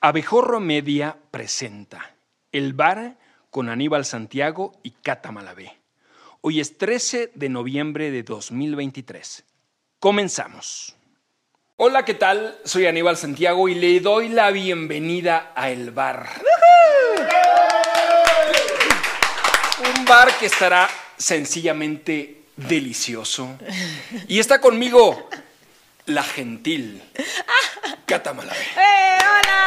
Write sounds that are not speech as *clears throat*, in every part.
Abejorro Media presenta El Bar con Aníbal Santiago y Cata Malavé. Hoy es 13 de noviembre de 2023. Comenzamos. Hola, ¿qué tal? Soy Aníbal Santiago y le doy la bienvenida a El Bar. Un bar que estará sencillamente delicioso. Y está conmigo la gentil Cata. *laughs* ¡Eh, hola!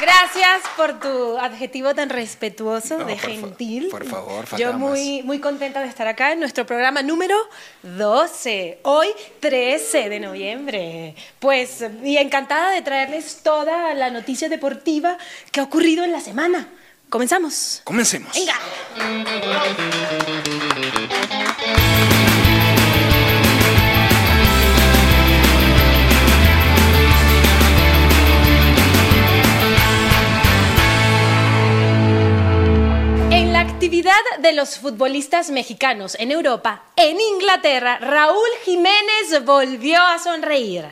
Gracias por tu adjetivo tan respetuoso No, de por fa- gentil. por favor, Yo muy, muy contenta de estar acá en nuestro programa número 12, hoy 13 de noviembre. Pues, y encantada de traerles toda la noticia deportiva que ha ocurrido en la semana. Comenzamos. Comencemos. Venga. De los futbolistas mexicanos en Europa, en Inglaterra, Raúl Jiménez volvió a sonreír.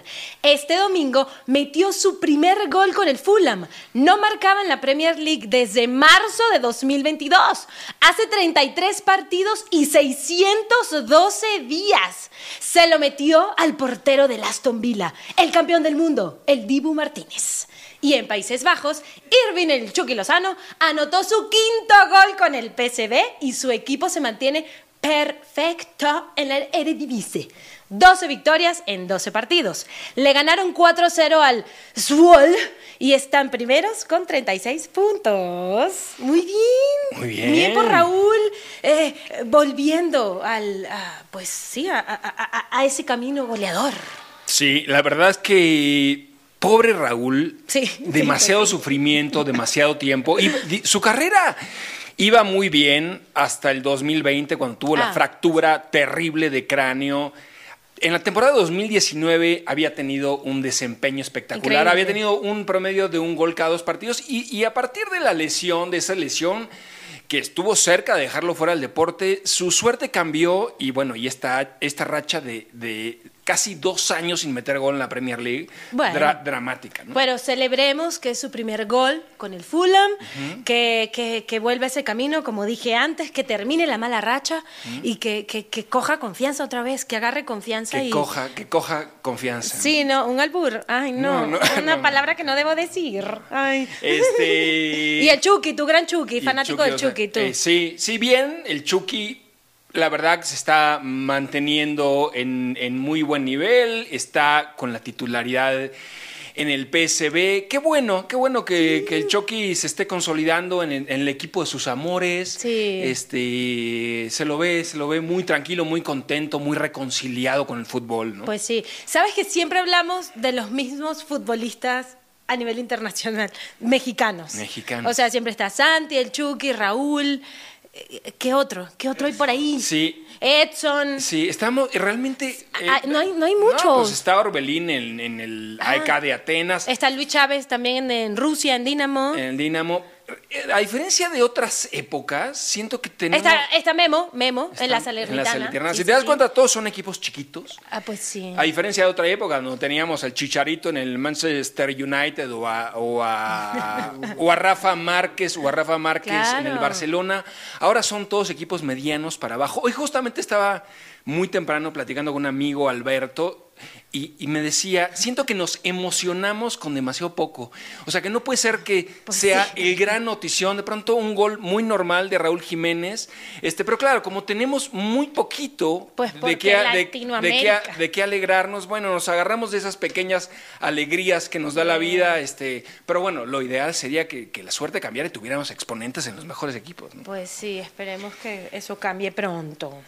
Este domingo metió su primer gol con el Fulham. No marcaba en la Premier League desde marzo de 2022. Hace 33 partidos y 612 días. Se lo metió al portero del Aston Villa, el campeón del mundo, el Dibu Martínez. Y en Países Bajos, Irving el Chucky Lozano anotó su quinto gol con el PSV y su equipo se mantiene perfecto en la Eredivisie. 12 victorias en 12 partidos. Le ganaron 4-0 al Zwolle y están primeros con 36 puntos. Muy bien. Muy bien. Bien por Raúl, eh, volviendo al, a, pues sí, a- a- a- a ese camino goleador. Sí, la verdad es que pobre Raúl, Sí. demasiado *laughs* sufrimiento, demasiado tiempo. Y su carrera iba muy bien hasta el 2020, cuando tuvo la Ah. fractura terrible de cráneo. En la temporada 2019 había tenido un desempeño espectacular, Increíble. había tenido un promedio de un gol cada dos partidos y, y a partir de la lesión, de esa lesión que estuvo cerca de dejarlo fuera del deporte, su suerte cambió y bueno, y esta, esta racha de, de casi dos años sin meter gol en la Premier League, Bueno. dra- dramática. ¿no? Bueno, celebremos que es su primer gol con el Fulham, que, que, que vuelve a ese camino, como dije antes, que termine la mala racha y que, que, que coja confianza otra vez, que agarre confianza que y... coja, que coja confianza. Sí, no, un albur. Ay, no, No, no, una *laughs* palabra que no debo decir. Ay. Este. *laughs* Y el Chucky, tu gran Chucky, fanático Chucky, del o sea, Chucky, tú. eh, sí, sí, bien, el Chucky, la verdad que se está manteniendo en, en muy buen nivel, está con la titularidad en el PSB. Qué bueno, qué bueno que, que el Chucky se esté consolidando en, el- en el equipo de sus amores. Sí. Este, se lo ve, se lo ve muy tranquilo, muy contento, muy reconciliado con el fútbol, ¿no? Pues sí. ¿Sabes que siempre hablamos de los mismos futbolistas a nivel internacional, mexicanos? Mexicanos. O sea, siempre está Santi, el Chucky, Raúl. ¿Qué otro? ¿Qué otro hay por ahí? Sí. Edson. Sí, estamos realmente. eh, Ah, no hay- no hay muchos. pues está Orbelín en, en el Ah. AEK de Atenas. Está Luis Chávez también en, en Rusia, en Dinamo. En Dinamo. A diferencia de otras épocas, siento que tenemos. está, está Memo, Memo, en la Salernitana. Salernitana. Sí, si te das sí. cuenta, todos son equipos chiquitos. Ah, pues sí. A diferencia de otra época, donde teníamos al Chicharito en el Manchester United o a, o a, *laughs* o a Rafa Márquez o a Rafa Márquez en el. Barcelona. Ahora son todos equipos medianos para abajo. Hoy justamente estaba muy temprano platicando con un amigo, Alberto, y, y me decía, siento que nos emocionamos con demasiado poco. O sea, que no puede ser que Pues sea sí. el gran notición, de pronto un gol muy normal de Raúl Jiménez. Este, pero claro, como tenemos muy poquito Pues de, qué, de- de qué a- Latinoamérica. de qué alegrarnos. Bueno, nos agarramos de esas pequeñas alegrías que nos da la vida. Este, pero bueno, lo ideal sería que, que la suerte cambiara y tuviéramos exponentes en los mejores equipos. ¿no? Pues sí, esperemos que eso cambie pronto.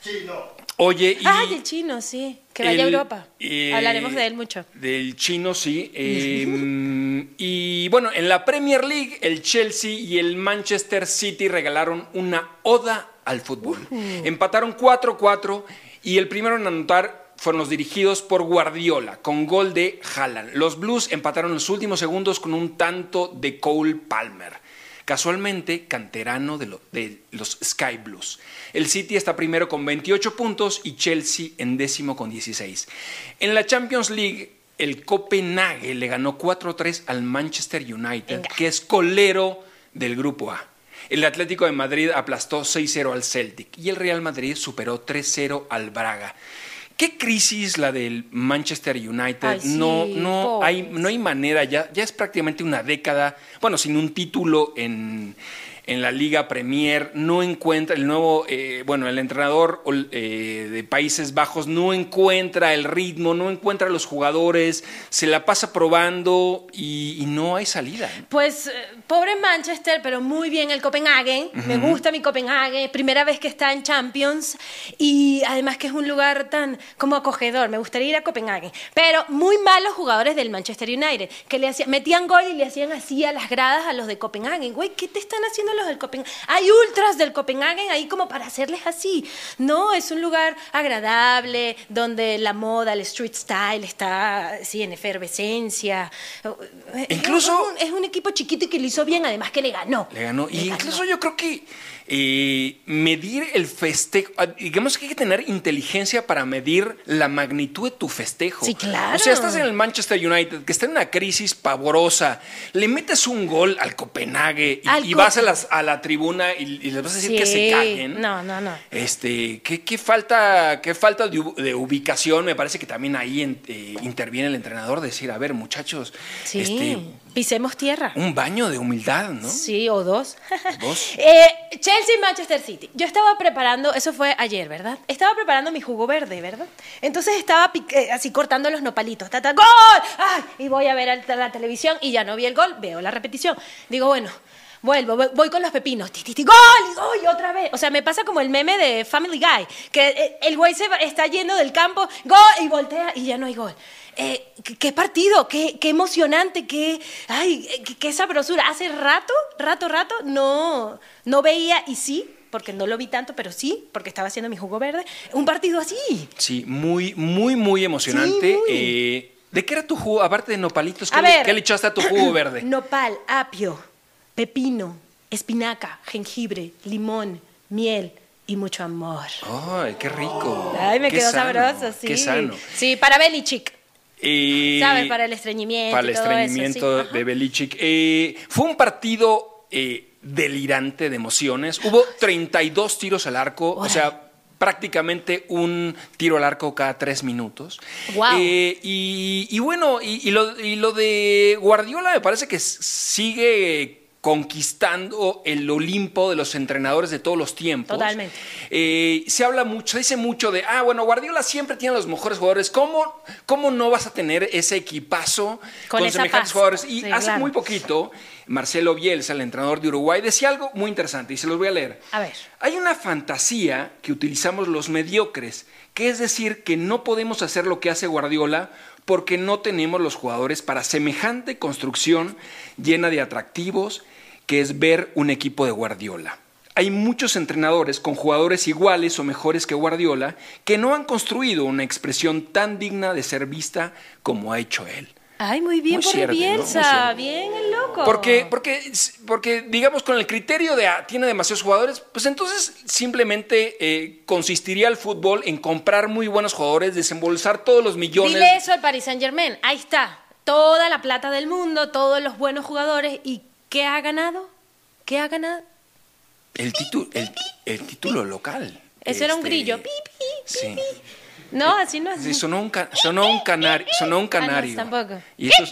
Oye, y Ay, el chino, sí. Que vaya el- a Europa. eh, Hablaremos de él mucho. Del chino, sí. *laughs* eh, y bueno, en la Premier League, el Chelsea y el Manchester City regalaron una oda al fútbol. Empataron 4-4 y el primero en anotar fueron los dirigidos por Guardiola, con gol de Haaland. Los Blues empataron los últimos segundos con un tanto de Cole Palmer. Casualmente canterano de, lo- de los Sky Blues. El City está primero con 28 puntos y Chelsea en décimo con 16. En la Champions League, el Copenhague le ganó 4-3 al Manchester United, que es colero del Grupo A. El Atlético de Madrid aplastó 6-0 al Celtic y el Real Madrid superó 3-0 al Braga. ¿Qué crisis la del Manchester United? no, no, hay, no hay manera, ya, ya es prácticamente una década, bueno, sin un título en, en la Liga Premier, no encuentra el nuevo, eh, bueno, el entrenador eh, de Países Bajos no encuentra el ritmo, no encuentra los jugadores, se la pasa probando y, no hay salida. Pues eh, pobre Manchester, pero muy bien el Copenhague, me gusta mi Copenhague, primera vez que está en Champions y además que es un lugar tan como acogedor, me gustaría ir a Copenhague, pero muy malos jugadores del Manchester United, que le hacían, metían gol y le hacían así a las gradas a los de Copenhague, güey, ¿qué te están haciendo los del Copenhague. Hay ultras del Copenhague ahí como para hacerles así. No, es un lugar agradable donde la moda, el street style está sí, en efervescencia. Incluso. Es un, equipo chiquito y que lo hizo bien, además que le ganó. Le ganó. y incluso yo creo que eh, medir el festejo, ah, digamos que hay que tener inteligencia para medir la magnitud de tu festejo. Sí, claro. O sea, estás en el Manchester United, que está en una crisis pavorosa, le metes un gol al Copenhague y, vas a, las, a, la tribuna y, les vas a decir que se caguen. No, no, no. Este, ¿qué, falta, qué falta de, ubicación? Me parece que también ahí eh, interviene el entrenador, decir, a ver, muchachos, sí. este, Pisemos tierra. Un baño de humildad, ¿no? Sí, o dos. ¿Dos? *laughs* eh, Chelsea Manchester City. Yo estaba preparando, eso fue ayer, ¿verdad? Estaba preparando mi jugo verde, ¿verdad? Entonces estaba eh, así cortando los nopalitos. ¡Tata, ¡Gol! ¡Ay! Y voy a ver la televisión y ya no vi el gol, veo la repetición. Digo, bueno, vuelvo, voy, con los pepinos, ti, ti, gol, y otra vez. O sea, me pasa como el meme de Family Guy, que eh, el güey se está yendo del campo, gol, y voltea y ya no hay gol. Eh, qué, partido, qué, emocionante, qué, ay, qué, sabrosura. Hace rato, rato, rato, no, no veía, y sí, porque no lo vi tanto, pero sí, porque estaba haciendo mi jugo verde, un partido así. Sí, muy, muy, muy emocionante. Eh, ¿De qué era tu jugo, aparte de nopalitos, qué, le, ¿qué le echaste a tu jugo *clears throat* verde? Nopal, apio, pepino, espinaca, jengibre, limón, miel, y mucho amor. ¡Ay, qué rico! Ay, me quedó sabroso, sí. Qué sano. Sí, para Belichick. Y ¿Sabes? Para el estreñimiento. Para el estreñimiento de Belichick. Eh, fue un partido eh, delirante de emociones. Hubo 32 tiros al arco, o sea, prácticamente un tiro al arco cada tres minutos. Wow. Eh, y, bueno, y, lo, y lo de Guardiola me parece que sigue conquistando el Olimpo de los entrenadores de todos los tiempos. Totalmente. Eh, se habla mucho, se dice mucho de, ah, bueno, Guardiola siempre tiene los mejores jugadores. ¿Cómo, cómo no vas a tener ese equipazo con, semejantes jugadores? Y hace muy poquito, Marcelo Bielsa, el entrenador de Uruguay, decía algo muy interesante y se los voy a leer. A ver. Hay una fantasía que utilizamos los mediocres, que es decir, que no podemos hacer lo que hace Guardiola porque no tenemos los jugadores para semejante construcción llena de atractivos que es ver un equipo de Guardiola. Hay muchos entrenadores con jugadores iguales o mejores que Guardiola que no han construido una expresión tan digna de ser vista como ha hecho él. Ay, muy bien por Bielsa, bien el loco. Porque, porque, porque, digamos, con el criterio de ah, tiene demasiados jugadores, pues entonces simplemente eh, consistiría el fútbol en comprar muy buenos jugadores, desembolsar todos los millones. Dile eso al Paris Saint Germain, ahí está, toda la plata del mundo, todos los buenos jugadores, ¿y qué ha ganado? ¿Qué ha ganado? El, título, el, título local. Eso era un este, grillo. Sí. No, así no es. sonó un, sonó un, *laughs* canario. Sonó un canario. Ah, tampoco. Y eso,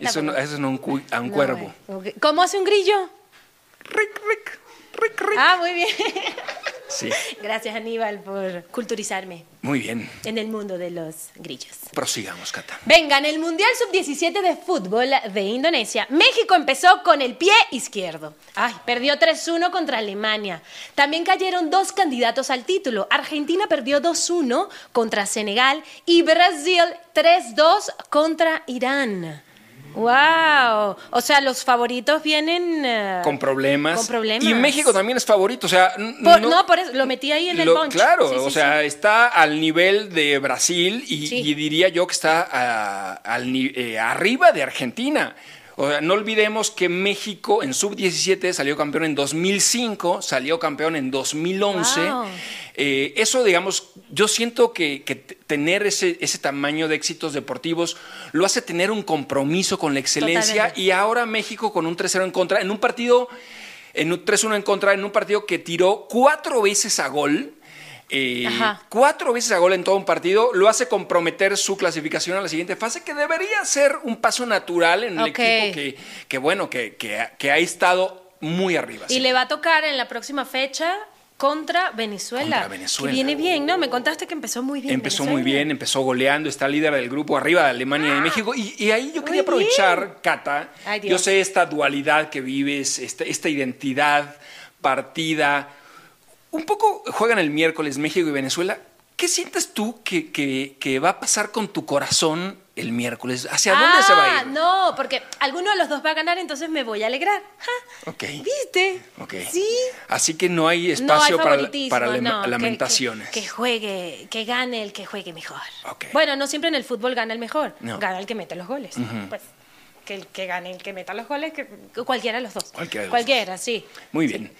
eso, no, eso no un, a un cuervo. ¿Cómo hace un grillo? Rick, rick, rick, rick. Ah, muy bien. *laughs* Sí. Gracias, Aníbal, por culturizarme. Muy bien. En el mundo de los grillos. Prosigamos, Cata. Venga, en el Mundial Sub-17 de Fútbol de Indonesia, México empezó con el pie izquierdo. Ay, perdió 3-1 contra Alemania. También cayeron dos candidatos al título. Argentina perdió 2-1 contra Senegal y Brasil 3-2 contra Irán. Wow, o sea, los favoritos vienen eh, con problemas. Con problemas. Y México también es favorito, o sea, no, por eso lo metí ahí en el bunch. Claro, o sea, está al nivel de Brasil y, diría yo que está al, eh, arriba de Argentina. O sea, no olvidemos que México en sub-17 salió campeón en 2005, salió campeón en 2011. Wow. Eh, eso, digamos, yo siento que, que tener ese, ese tamaño de éxitos deportivos lo hace tener un compromiso con la excelencia Totalmente. y ahora México con un 3-0 en contra, en un partido, en un 3-1 en contra, en un partido que tiró cuatro veces a gol. Eh, cuatro veces a gol en todo un partido lo hace comprometer su clasificación a la siguiente fase, que debería ser un paso natural en el equipo que, que, bueno, que, que, que ha estado muy arriba. Y sí. le va a tocar en la próxima fecha contra Venezuela. Contra Venezuela. Que viene bien, ¿no? Me contaste que empezó muy bien. Empezó Venezuela. muy bien, empezó goleando, está líder del grupo arriba de Alemania y México. Y, y ahí yo quería Ah. Aprovechar, Cata, Ay, yo sé esta dualidad que vives, esta, esta identidad partida. Un poco juegan el miércoles México y Venezuela. ¿Qué sientes tú que, que- que va a pasar con tu corazón el miércoles? ¿Hacia dónde ah, se va a ir? no, porque alguno de los dos va a ganar, entonces me voy a alegrar. Ja, Ok. ¿Viste? Ok. Sí. Así que no hay No hay espacio para, no, lamentaciones. Que, que juegue, que gane el que juegue mejor. Ok. Bueno, no siempre en el fútbol gana el mejor, No. gana el que mete los goles. Pues que el que gane el que meta los goles, que, cualquiera de los dos. Cualquiera de los Cualquiera, sí. Muy bien.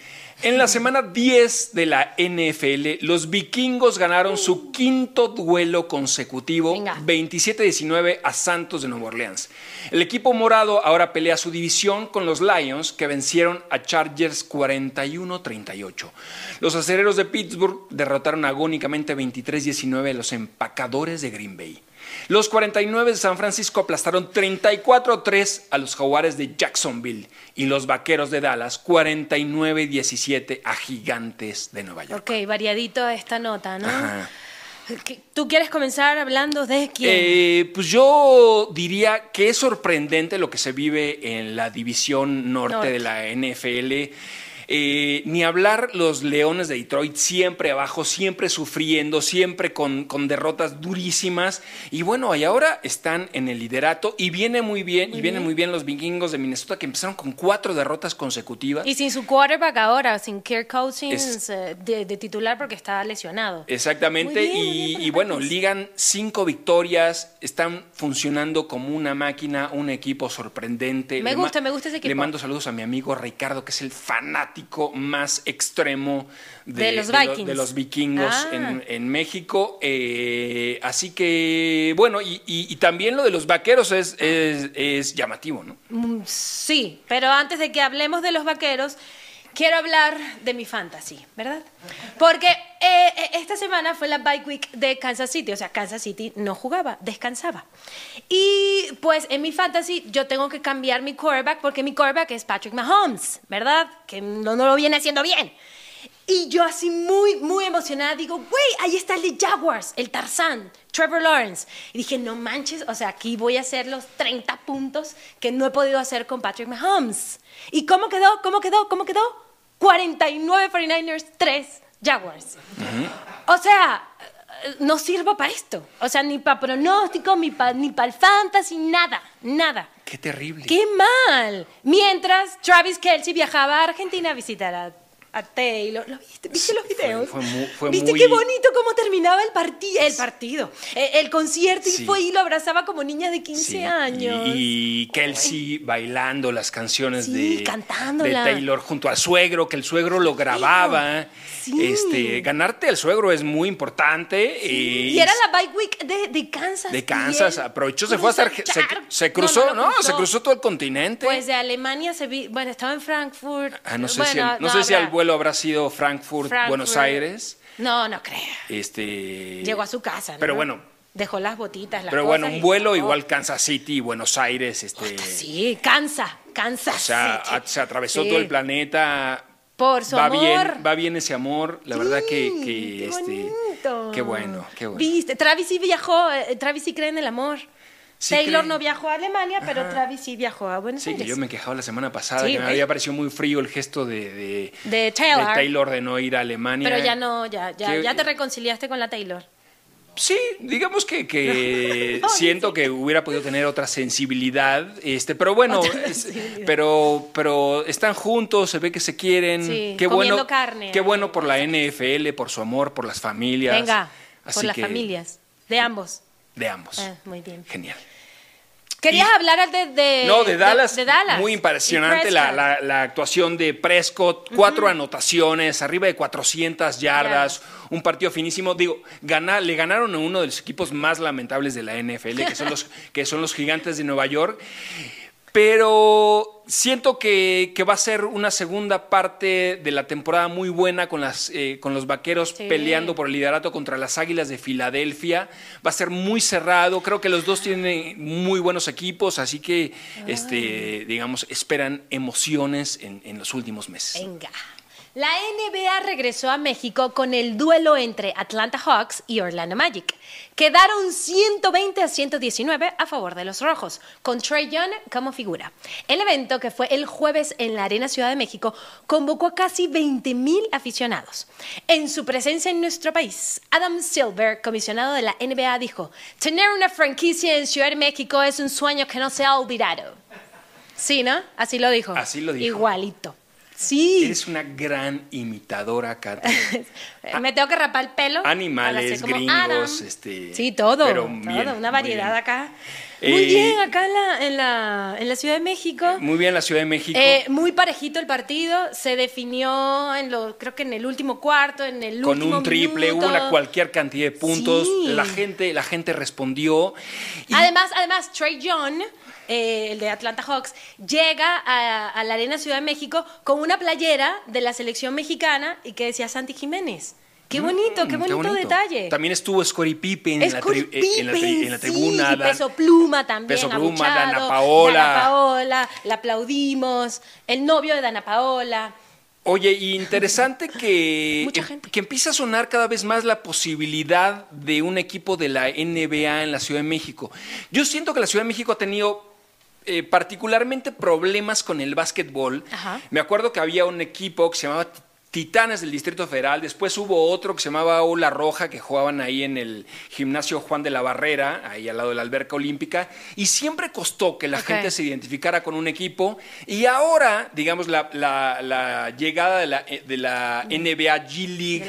En la semana 10 de la NFL, los vikingos ganaron su quinto duelo consecutivo, Venga. 27-19 a Santos de Nueva Orleans. El equipo morado ahora pelea su división con los Lions, que vencieron a Chargers 41-38. Los acereros de Pittsburgh derrotaron agónicamente 23-19 a los empacadores de Green Bay. Los 49 de San Francisco aplastaron 34-3 a los jaguares de Jacksonville y los vaqueros de Dallas 49-17 a gigantes de Nueva York. Ok, variadito esta nota, ¿no? Ajá. ¿Qué- ¿Tú quieres comenzar hablando de quién? Eh, pues yo diría que es sorprendente lo que se vive en la división norte, Norte. de la NFL. Eh, ni hablar los Leones de Detroit siempre abajo, siempre sufriendo, siempre con, con derrotas durísimas. Y bueno, y ahora están en el liderato y viene muy bien, y vienen muy bien los vikingos de Minnesota que empezaron con cuatro derrotas consecutivas. y sin su quarterback ahora, sin Kirk Cousins eh, de, de titular porque está lesionado. Exactamente, bien, y, bien bueno, ligan cinco victorias, están funcionando como una máquina, un equipo sorprendente. Me Le gusta, me gusta ese equipo. Le mando saludos a mi amigo Ricardo, que es el fanático más extremo de, De los lo- Vikings. de los vikingos Ah. en, en México. Eh, así que, bueno, y, y- y también lo de los vaqueros es, es, es llamativo, ¿no? Mm, Sí, pero antes de que hablemos de los vaqueros, quiero hablar de mi fantasy, ¿verdad? Porque eh, eh, esta semana fue la bye week de Kansas City, o sea, Kansas City no jugaba, descansaba. Y pues en mi fantasy yo tengo que cambiar mi quarterback porque mi quarterback es Patrick Mahomes, ¿verdad? Que no, no lo viene haciendo bien. Y yo así muy, muy emocionada digo, güey, ahí está el de Jaguars, el Tarzán, Trevor Lawrence. Y dije, no manches, o sea, aquí voy a hacer los 30 puntos que no he podido hacer con Patrick Mahomes. ¿Y cómo quedó? ¿Cómo quedó? ¿Cómo quedó? 49 49ers, 3 Jaguars. O sea, no sirvo para esto. O sea, ni para pronóstico, ni para ni pa el fantasy, nada, nada. Qué terrible. ¡Qué mal! Mientras Travis Kelsey viajaba a Argentina a visitar a, a Taylor. ¿Lo viste? ¿Viste los Fue- videos? fue mu- fue ¿Viste muy- qué bonito cómo terminaba el, parti el partido? Eh, El, concierto Sí. y fue y lo abrazaba como niña de 15 Sí, años. Y, y Kelsey bailando las canciones Sí, de, cantándola. de Taylor junto al suegro, que el suegro lo grababa. Este, ganarte al suegro es muy importante. Eh, y era la bye week de, de Kansas. de Kansas, aprovechó, se fue hasta Arge- se, cruzó, No, se cruzó todo el continente. Pues de Alemania se vi, bueno, estaba en Frankfurt. Ah, no sé, Bueno, si, el, no sé si vuelo habrá sido Frankfurt, Frankfurt. Buenos Aires. No, no creo. Este, Llegó a su casa. ¿no? Pero bueno, Dejó las botitas, las pero bueno, un vuelo igual Kansas City Buenos Aires, este, Sí, cansa, cansa. o sea, se atravesó Sí. todo el planeta. Por su va amor. bien, va bien ese amor, la verdad que, que, qué este, qué bueno, qué bueno. Viste, Travis sí viajó, eh, Travis sí cree en el amor. Sí Taylor cree. no viajó a Alemania, pero Travis sí viajó a Buenos Sí, que Aires. yo me quejaba la semana pasada Sí, que me ¿ves? había parecido muy frío el gesto de, de, De Taylor. Taylor de no ir a Alemania. Pero ya no, ya, ya, Que- ya te reconciliaste con la Taylor. Sí, digamos que, que *laughs* siento que hubiera podido tener otra sensibilidad, este, pero bueno, es- pero, pero están juntos, se ve que se quieren. Sí, qué bueno, carne. qué bueno por la NFL, por su amor, por las familias. Venga, Así por las que, familias. De ambos. De ambos. Ah, muy bien. Genial. Querías Y- hablar de, de- No, de Dallas. de Dallas. Muy impresionante la, la- la actuación de Prescott. Cuatro anotaciones, arriba de 400 yardas. Un partido finísimo. Digo, gana- le ganaron a uno de los equipos más lamentables de la NFL, que son los, *laughs* que son los gigantes de Nueva York. Pero siento que, que va a ser una segunda parte de la temporada muy buena con, las, eh, con los vaqueros Sí. peleando por el liderato contra las Águilas de Filadelfia. Va a ser muy cerrado. Creo que los dos tienen muy buenos equipos, así que, este, digamos, esperan emociones en, en los últimos meses. Venga. La NBA regresó a México con el duelo entre Atlanta Hawks y Orlando Magic. Quedaron 120 a 119 a favor de los rojos, con Trey Young como figura. El evento, que fue el jueves en la Arena Ciudad de México, convocó a casi 20 mil aficionados. En su presencia en nuestro país, Adam Silver, comisionado de la NBA, dijo: Tener una franquicia en Ciudad de México es un sueño que no se ha olvidado. Sí, ¿no? Así lo dijo. Así lo dijo. Igualito. Sí. Eres una gran imitadora, Kat. *laughs* Me tengo que rapar el pelo. Animales, gringos, Adam. este, Sí, todo. pero todo, bien, una variedad bien. Acá. Eh, Muy bien, acá en la, en, la, en la Ciudad de México. Muy bien la Ciudad de México. Eh, muy parejito el partido. Se definió en lo, creo que en el último cuarto, en el con último un triple, minuto. una cualquier cantidad de puntos. Sí. La gente, la gente respondió. Y- Además, además, Trey Young, eh, el de Atlanta Hawks, llega a, a la Arena Ciudad de México con una playera de la selección mexicana y que decía Santi Jiménez. Qué bonito, qué Mm, bonito, detalle. También estuvo Scottie Pippen en, la, eh, en la tri- en la Pippen, tribuna. sí, Dan- Peso Pluma también. Peso Pluma, Dana Paola. Dana Paola, la aplaudimos. El novio de Dana Paola. Oye, y interesante *laughs* que, Mucha gente. que empieza a sonar cada vez más la posibilidad de un equipo de la NBA en la Ciudad de México. Yo siento que la Ciudad de México ha tenido eh, particularmente problemas con el básquetbol. Ajá. Me acuerdo que había un equipo que se llamaba Titanes del Distrito Federal, después hubo otro que se llamaba Ola Roja, que jugaban ahí en el gimnasio Juan de la Barrera, ahí al lado de la alberca olímpica, y siempre costó que la gente se identificara con un equipo, y ahora, digamos, la, la- la llegada de la, eh, de la NBA League, G League.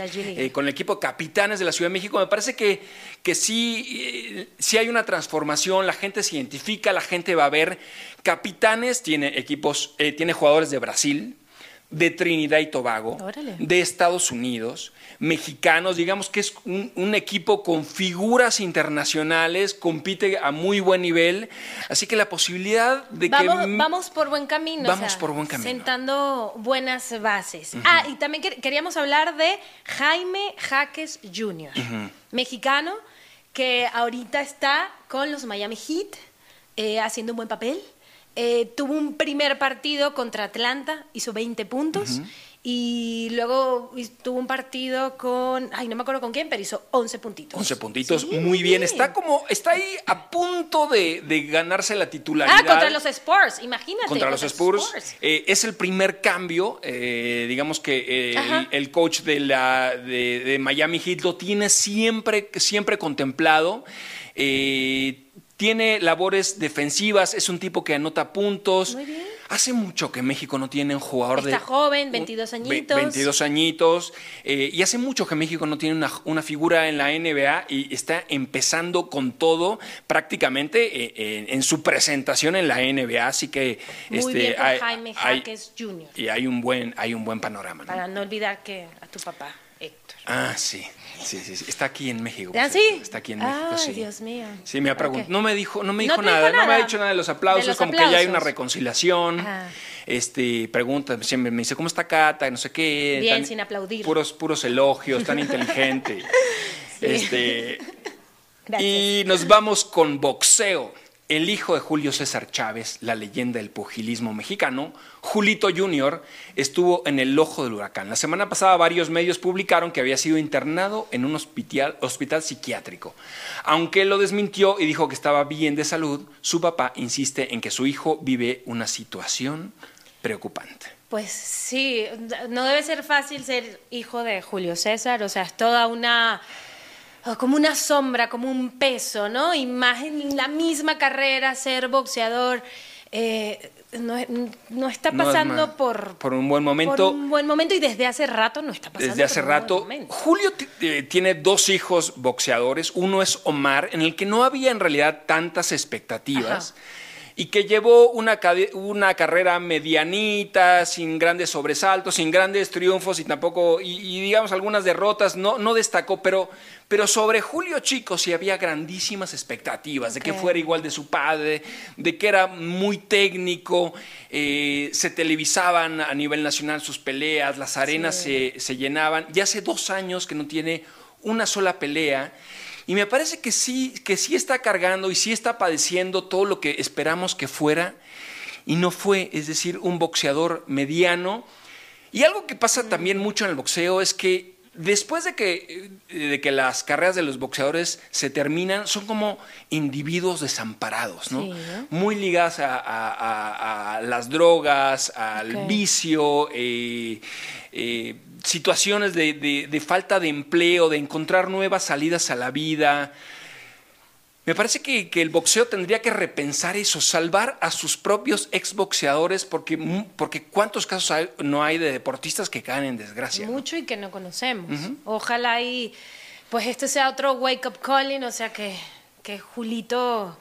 eh, con el equipo Capitanes de la Ciudad de México, me parece que, que sí, eh, sí hay una transformación, la gente se identifica, la gente va a ver. Capitanes tiene equipos, eh, tiene jugadores de Brasil, de Trinidad y Tobago, Órale. de Estados Unidos, mexicanos, digamos que es un, un equipo con figuras internacionales, compite a muy buen nivel, así que la posibilidad de Vamos, que... vamos por buen camino. o Vamos sea, por buen camino. Sentando buenas bases. Ah, y también quer- queríamos hablar de Jaime Jaques Jr., mexicano, que ahorita está con los Miami Heat, eh, haciendo un buen papel. Eh, tuvo un primer partido contra Atlanta, hizo 20 puntos. Y luego tuvo un partido con, ay, no me acuerdo con quién, pero hizo 11 puntitos. 11 puntitos, Sí, muy bien. Está como, está ahí a punto de, de ganarse la titularidad. Ah, contra los Spurs, imagínate. contra los Spurs. Eh, es el primer cambio, eh, digamos que eh, el coach de, la, de, de Miami Heat lo tiene siempre, siempre contemplado. Eh, tiene labores defensivas, es un tipo que anota puntos. Muy bien. Hace mucho que México no tiene un jugador de... Está joven, un- 22 ve- añitos. 22 añitos. eh, y hace mucho que México no tiene una, una figura en la NBA y está empezando con todo prácticamente eh, en, en su presentación en la NBA. Así que Muy este, bien por hay- Jaime Jaques Jr. y hay un buen, hay un buen panorama. ¿no? Para no olvidar que a tu papá, Héctor. Ah, sí. Sí, sí, sí. Está aquí en México. ¿Ah, sí? Está aquí en México, Ay, sí. Dios mío. Sí, me ha preguntado. No me dijo, no me No dijo nada, no me ha dicho nada de los aplausos, De los como que ya hay una reconciliación. Ajá. Este, pregunta, siempre me dice, ¿cómo está Cata? No sé qué. Bien, sin aplaudir. Puros, puros elogios, tan inteligente. *laughs* Este, Gracias. y nos vamos con boxeo. El hijo de Julio César Chávez, la leyenda del pugilismo mexicano, Julito Jr., estuvo en el ojo del huracán. La semana pasada varios medios publicaron que había sido internado en un hospital, hospital psiquiátrico. Aunque lo desmintió y dijo que estaba bien de salud, su papá insiste en que su hijo vive una situación preocupante. Pues sí, no debe ser fácil ser hijo de Julio César, o sea, es toda una como una sombra, como un peso, ¿no? Y más en la misma carrera, ser boxeador. eh, no, no, está No es pasando por, por un buen momento. por un buen momento y desde hace rato no está pasando Desde hace por un buen rato. Julio eh, tiene dos hijos boxeadores. Uno es Omar, en el que no había en realidad tantas expectativas. Y que llevó una, una carrera medianita, sin grandes sobresaltos, sin grandes triunfos y tampoco, y, y digamos algunas derrotas, no, no destacó, pero, pero sobre Julio Chico sí había grandísimas expectativas de que fuera igual de su padre, de que era muy técnico, eh, se televisaban a nivel nacional sus peleas, las arenas se, se llenaban. Ya hace dos años que no tiene una sola pelea. Y me parece que sí, que sí está cargando y sí está padeciendo todo lo que esperamos que fuera y no fue, es decir, un boxeador mediano. Y algo que pasa también mucho en el boxeo es que después de que, eh, de que las carreras de los boxeadores se terminan, son como individuos desamparados, ¿no? Sí, ¿no? Muy ligadas a, a- a- a las drogas, al vicio, eh, eh, situaciones de, de- de falta de empleo, de encontrar nuevas salidas a la vida. Me parece que, que el boxeo tendría que repensar eso, salvar a sus propios exboxeadores, porque, mu- porque cuántos casos hay- no hay de deportistas que caen en desgracia. ¿no? Mucho y que no conocemos. Ojalá y pues este sea otro wake up calling, o sea que, que Julito,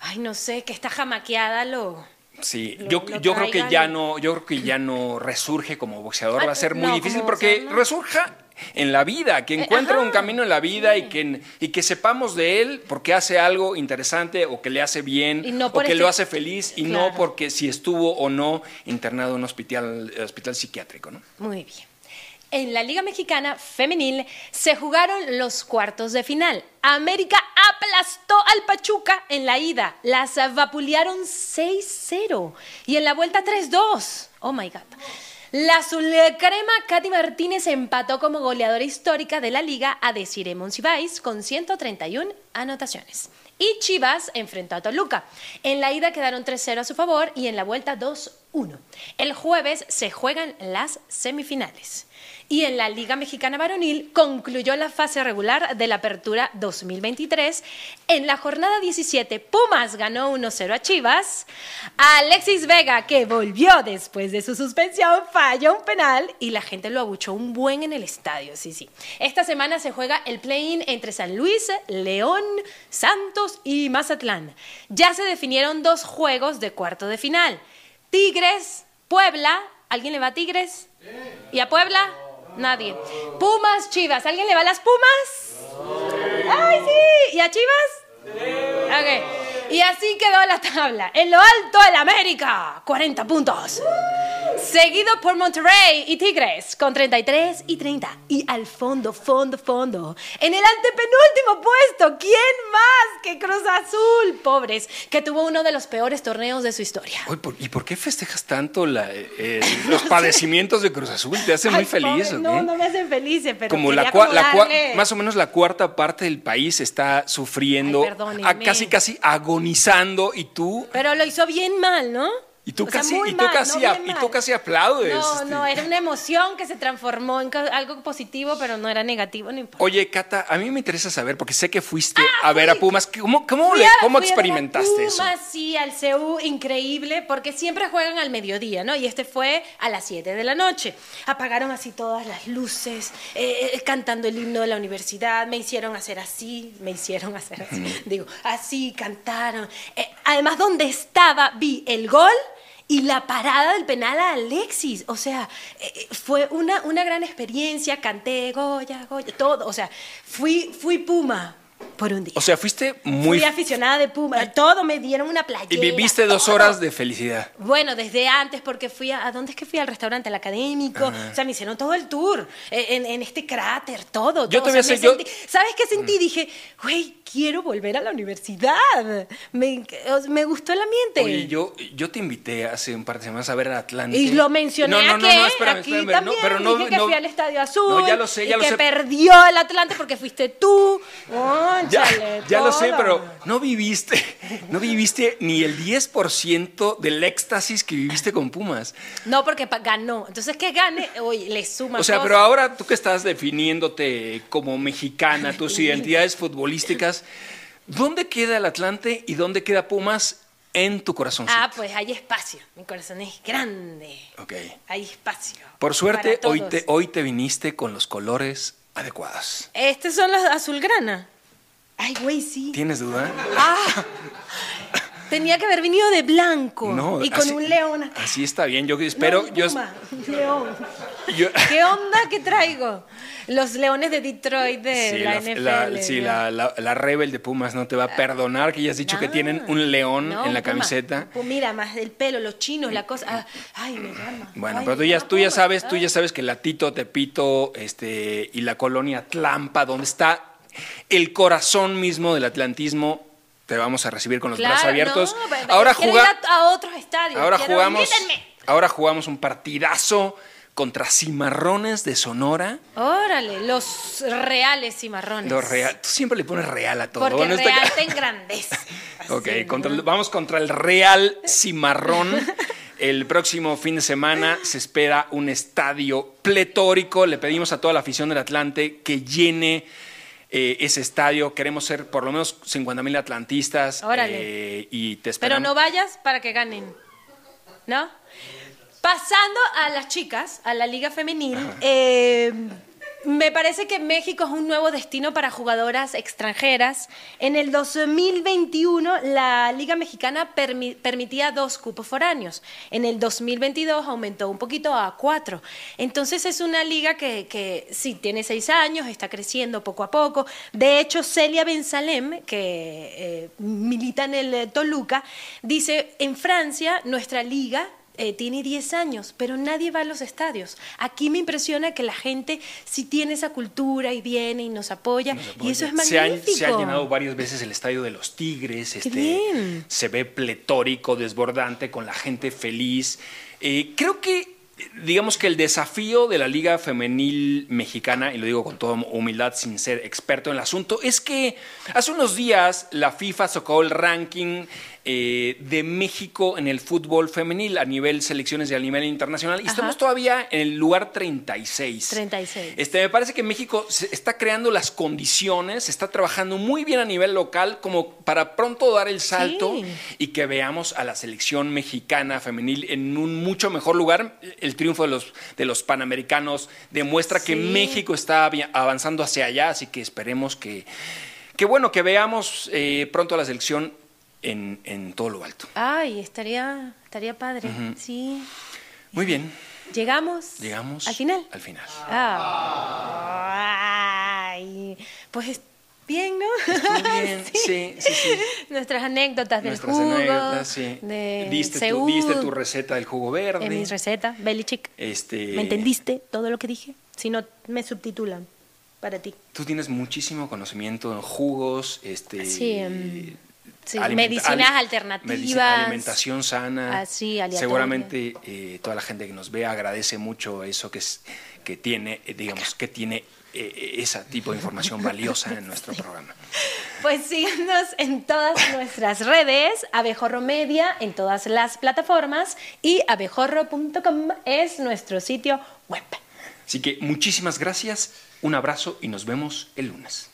ay no sé, que está jamaqueada lo... Sí, lo- yo, lo yo creo que ya no, yo creo que ya no resurge como boxeador, Ah, va a ser muy no, difícil porque resurja en la vida, que Eh, encuentre un ajá, camino en la vida y, que, y que sepamos de él porque hace algo interesante o que le hace bien no o que este- lo hace feliz y no Claro. porque si estuvo o no internado en un hospital, hospital psiquiátrico, ¿no? Muy bien. En la Liga Mexicana Femenil se jugaron los cuartos de final. América aplastó al Pachuca en la ida. Las vapulearon 6-0 y en la vuelta 3-2. Oh my God. La azulcrema Katy Martínez empató como goleadora histórica de la liga a Desiree Monsiváis con 131 anotaciones. Y Chivas enfrentó a Toluca. En la ida quedaron 3-0 a su favor y en la vuelta 2-1. El jueves se juegan las semifinales. Y en la Liga Mexicana Varonil concluyó la fase regular de la Apertura 2023. En la jornada 17, Pumas ganó 1-0 a Chivas. Alexis Vega, que volvió después de su suspensión, falló un penal y la gente lo abuchó un buen en el estadio. Sí, sí. Esta semana se juega el play-in entre San Luis, León, Santos y Mazatlán. Ya se definieron dos juegos de cuarto de final. Tigres, Puebla. ¿Alguien le va a Tigres? ¿Y a Puebla? Nadie. Pumas, Chivas. ¿Alguien le va a las Pumas? ¡Ay, sí! ¿Y a Chivas? Ok. Y así quedó la tabla. En lo alto, el América, 40 puntos. Seguido por Monterrey y Tigres, con 33 y 30. Y al fondo, fondo, fondo. En el antepenúltimo puesto, ¿quién más que Cruz Azul? Pobres, que tuvo uno de los peores torneos de su historia. Oye, ¿por- ¿y por qué festejas tanto la- eh, *laughs* los padecimientos de Cruz Azul? ¿Te hace muy feliz pobre, No, qué? no me hacen felices, pero como la, cua- la cua- darle- más o menos la cuarta parte del país está sufriendo, Ay, a- casi casi agonizando y tú Pero lo hizo bien mal, ¿no? Y tú O sea, casi muy y tú mal, casi no a- y tú casi aplaudes. No, este. no, era una emoción que se transformó en algo positivo, pero no era negativo, no importa. Oye, Cata, a mí me interesa saber, porque sé que fuiste Ah, a ver a fui- Pumas. ¿Cómo, cómo, a- cómo fui a a experimentaste eso? Pumas, sí, al CEU, increíble, porque siempre juegan al mediodía, ¿no? Y este fue a las 7 de la noche. Apagaron así todas las luces, eh, eh, cantando el himno de la universidad, me hicieron hacer así, me hicieron hacer así, digo, así, cantaron. Eh, además, donde estaba, vi el gol y la parada del penal a Alexis. O sea, eh, eh, fue una, una gran experiencia, canté, Goya, Goya, todo. O sea, fui, fui Puma por un día. O sea, fuiste muy... Fui aficionada de Puma, todo me dieron una playera. y viviste dos todo. horas de felicidad. Bueno, desde antes, porque fui a... ¿A dónde es que fui? Al restaurante, al académico. O sea, me hicieron todo el tour. eh, En, en este cráter, todo. Yo todo. todavía O sea, sé, me yo- sentí- ¿Sabes qué sentí? Dije, güey, quiero volver a la universidad. Me, gustó el ambiente. Oye, yo, yo te invité hace un par de semanas a ver a Atlante. Y lo mencioné No, no, aquí, no, no, espérame, aquí espérame, también. no, pero no, Dije que fui al Estadio Azul. No, ya lo sé, ya y lo que sé. perdió el Atlante porque fuiste tú. *laughs* Ya, ya lo sé, pero no viviste, no viviste ni el 10% del éxtasis que viviste con Pumas. No, porque ganó. Entonces, que gane, oye, le suma O sea, cosas. pero ahora tú que estás definiéndote como mexicana, tus identidades futbolísticas, ¿dónde queda el Atlante y dónde queda Pumas en tu corazón? Ah, pues hay espacio. Mi corazón es grande. Ok. Hay espacio. Por suerte, hoy te, hoy te viniste con los colores adecuados. Estos son los azulgrana. Ay, güey, sí. ¿Tienes duda? Ah, tenía que haber venido de blanco No, y con así- un león. acá. Así está bien. Yo espero. No, yo, león. yo- ¿Qué onda que traigo? Los leones de Detroit de Sí, la, la, NFL. la- sí, la, la- Rebel de Pumas no te va a perdonar que ya has dicho que Ah, tienen un león en la puma. camiseta. Pues mira, más el pelo, los chinos, la cosa. ah, ay, me llama. Bueno, Ay, pero tú ya, tú ya sabes, tú ya sabes que la Tito, Tepito, este, y la colonia Tlampa, donde está el corazón mismo del atlantismo, te vamos a recibir con los Claro, brazos abiertos. no, ahora quiero juga- ir a, otros estadios. ahora quiero- jugamos, ahora jugamos un partidazo contra Cimarrones de Sonora. Órale, los reales cimarrones. Los real, tú siempre le pones real a todo. Porque Bueno, esta- real te engrandece. *laughs* Ok, vamos contra el Real Cimarrón. *laughs* El próximo fin de semana se espera un estadio pletórico. Le pedimos a toda la afición del Atlante que llene eh, ese estadio. Queremos ser por lo menos 50 mil atlantistas. Órale. eh, y te Pero esperamos. no vayas para que ganen. ¿No? Pasando a las chicas, a la liga femenil, eh, me parece que México es un nuevo destino para jugadoras extranjeras. En el 2021 la liga mexicana permi- permitía dos cupos foráneos. En el 2022 aumentó un poquito a cuatro. Entonces es una liga que, sí tiene seis años, está creciendo poco a poco. De hecho, Celia Bensalem, que eh, milita en el Toluca, dice, en Francia nuestra liga eh, tiene 10 años, pero nadie va a los estadios. Aquí me impresiona que la gente sí tiene esa cultura y viene y nos apoya, y eso es Se ha, magnífico. se ha llenado varias veces el estadio de los Tigres. Este, bien. Se ve pletórico, desbordante, con la gente feliz. Eh, creo que, digamos que el desafío de la Liga Femenil Mexicana, y lo digo con toda humildad sin ser experto en el asunto, es que hace unos días la FIFA sacó el ranking eh, de México en el fútbol femenil a nivel selecciones y a nivel internacional, y Ajá. estamos todavía en el lugar 36. 36. Este, me parece que México se está creando las condiciones, está trabajando muy bien a nivel local como para pronto dar el salto Sí. y que veamos a la selección mexicana femenil en un mucho mejor lugar. El triunfo de los, de los panamericanos demuestra que. México está avanzando hacia allá, así que esperemos que, que bueno, que veamos eh, pronto a la selección en, en todo lo alto. Ay, estaría, estaría padre. Sí. Muy bien, Llegamos. llegamos Al final. Al final. Ah. Ay, pues bien, ¿no? Muy bien, *laughs* sí, sí, sí. Nuestras anécdotas del Nuestras jugo. anécdotas, sí. De diste, tu, Seúl, diste tu receta del jugo verde. En mis recetas, Belichick. Este, ¿Me entendiste todo lo que dije? Si no, me subtitulan para ti. Tú tienes muchísimo conocimiento en jugos, este, Sí, em, sí, medicinas alternativas. alimentación sana. Ah. Seguramente eh, toda la gente que nos ve agradece mucho eso que es que tiene, eh, digamos, que tiene eh, ese tipo de información valiosa en nuestro programa. Pues síganos en todas nuestras redes, Abejorro Media, en todas las plataformas y abejorro.com es nuestro sitio web. Así que muchísimas gracias, un abrazo y nos vemos el lunes.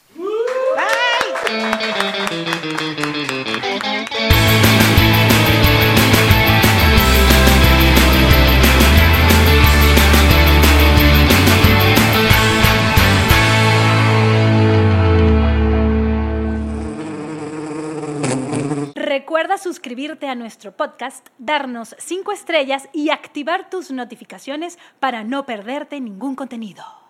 Recuerda suscribirte a nuestro podcast, darnos 5 estrellas y activar tus notificaciones para no perderte ningún contenido.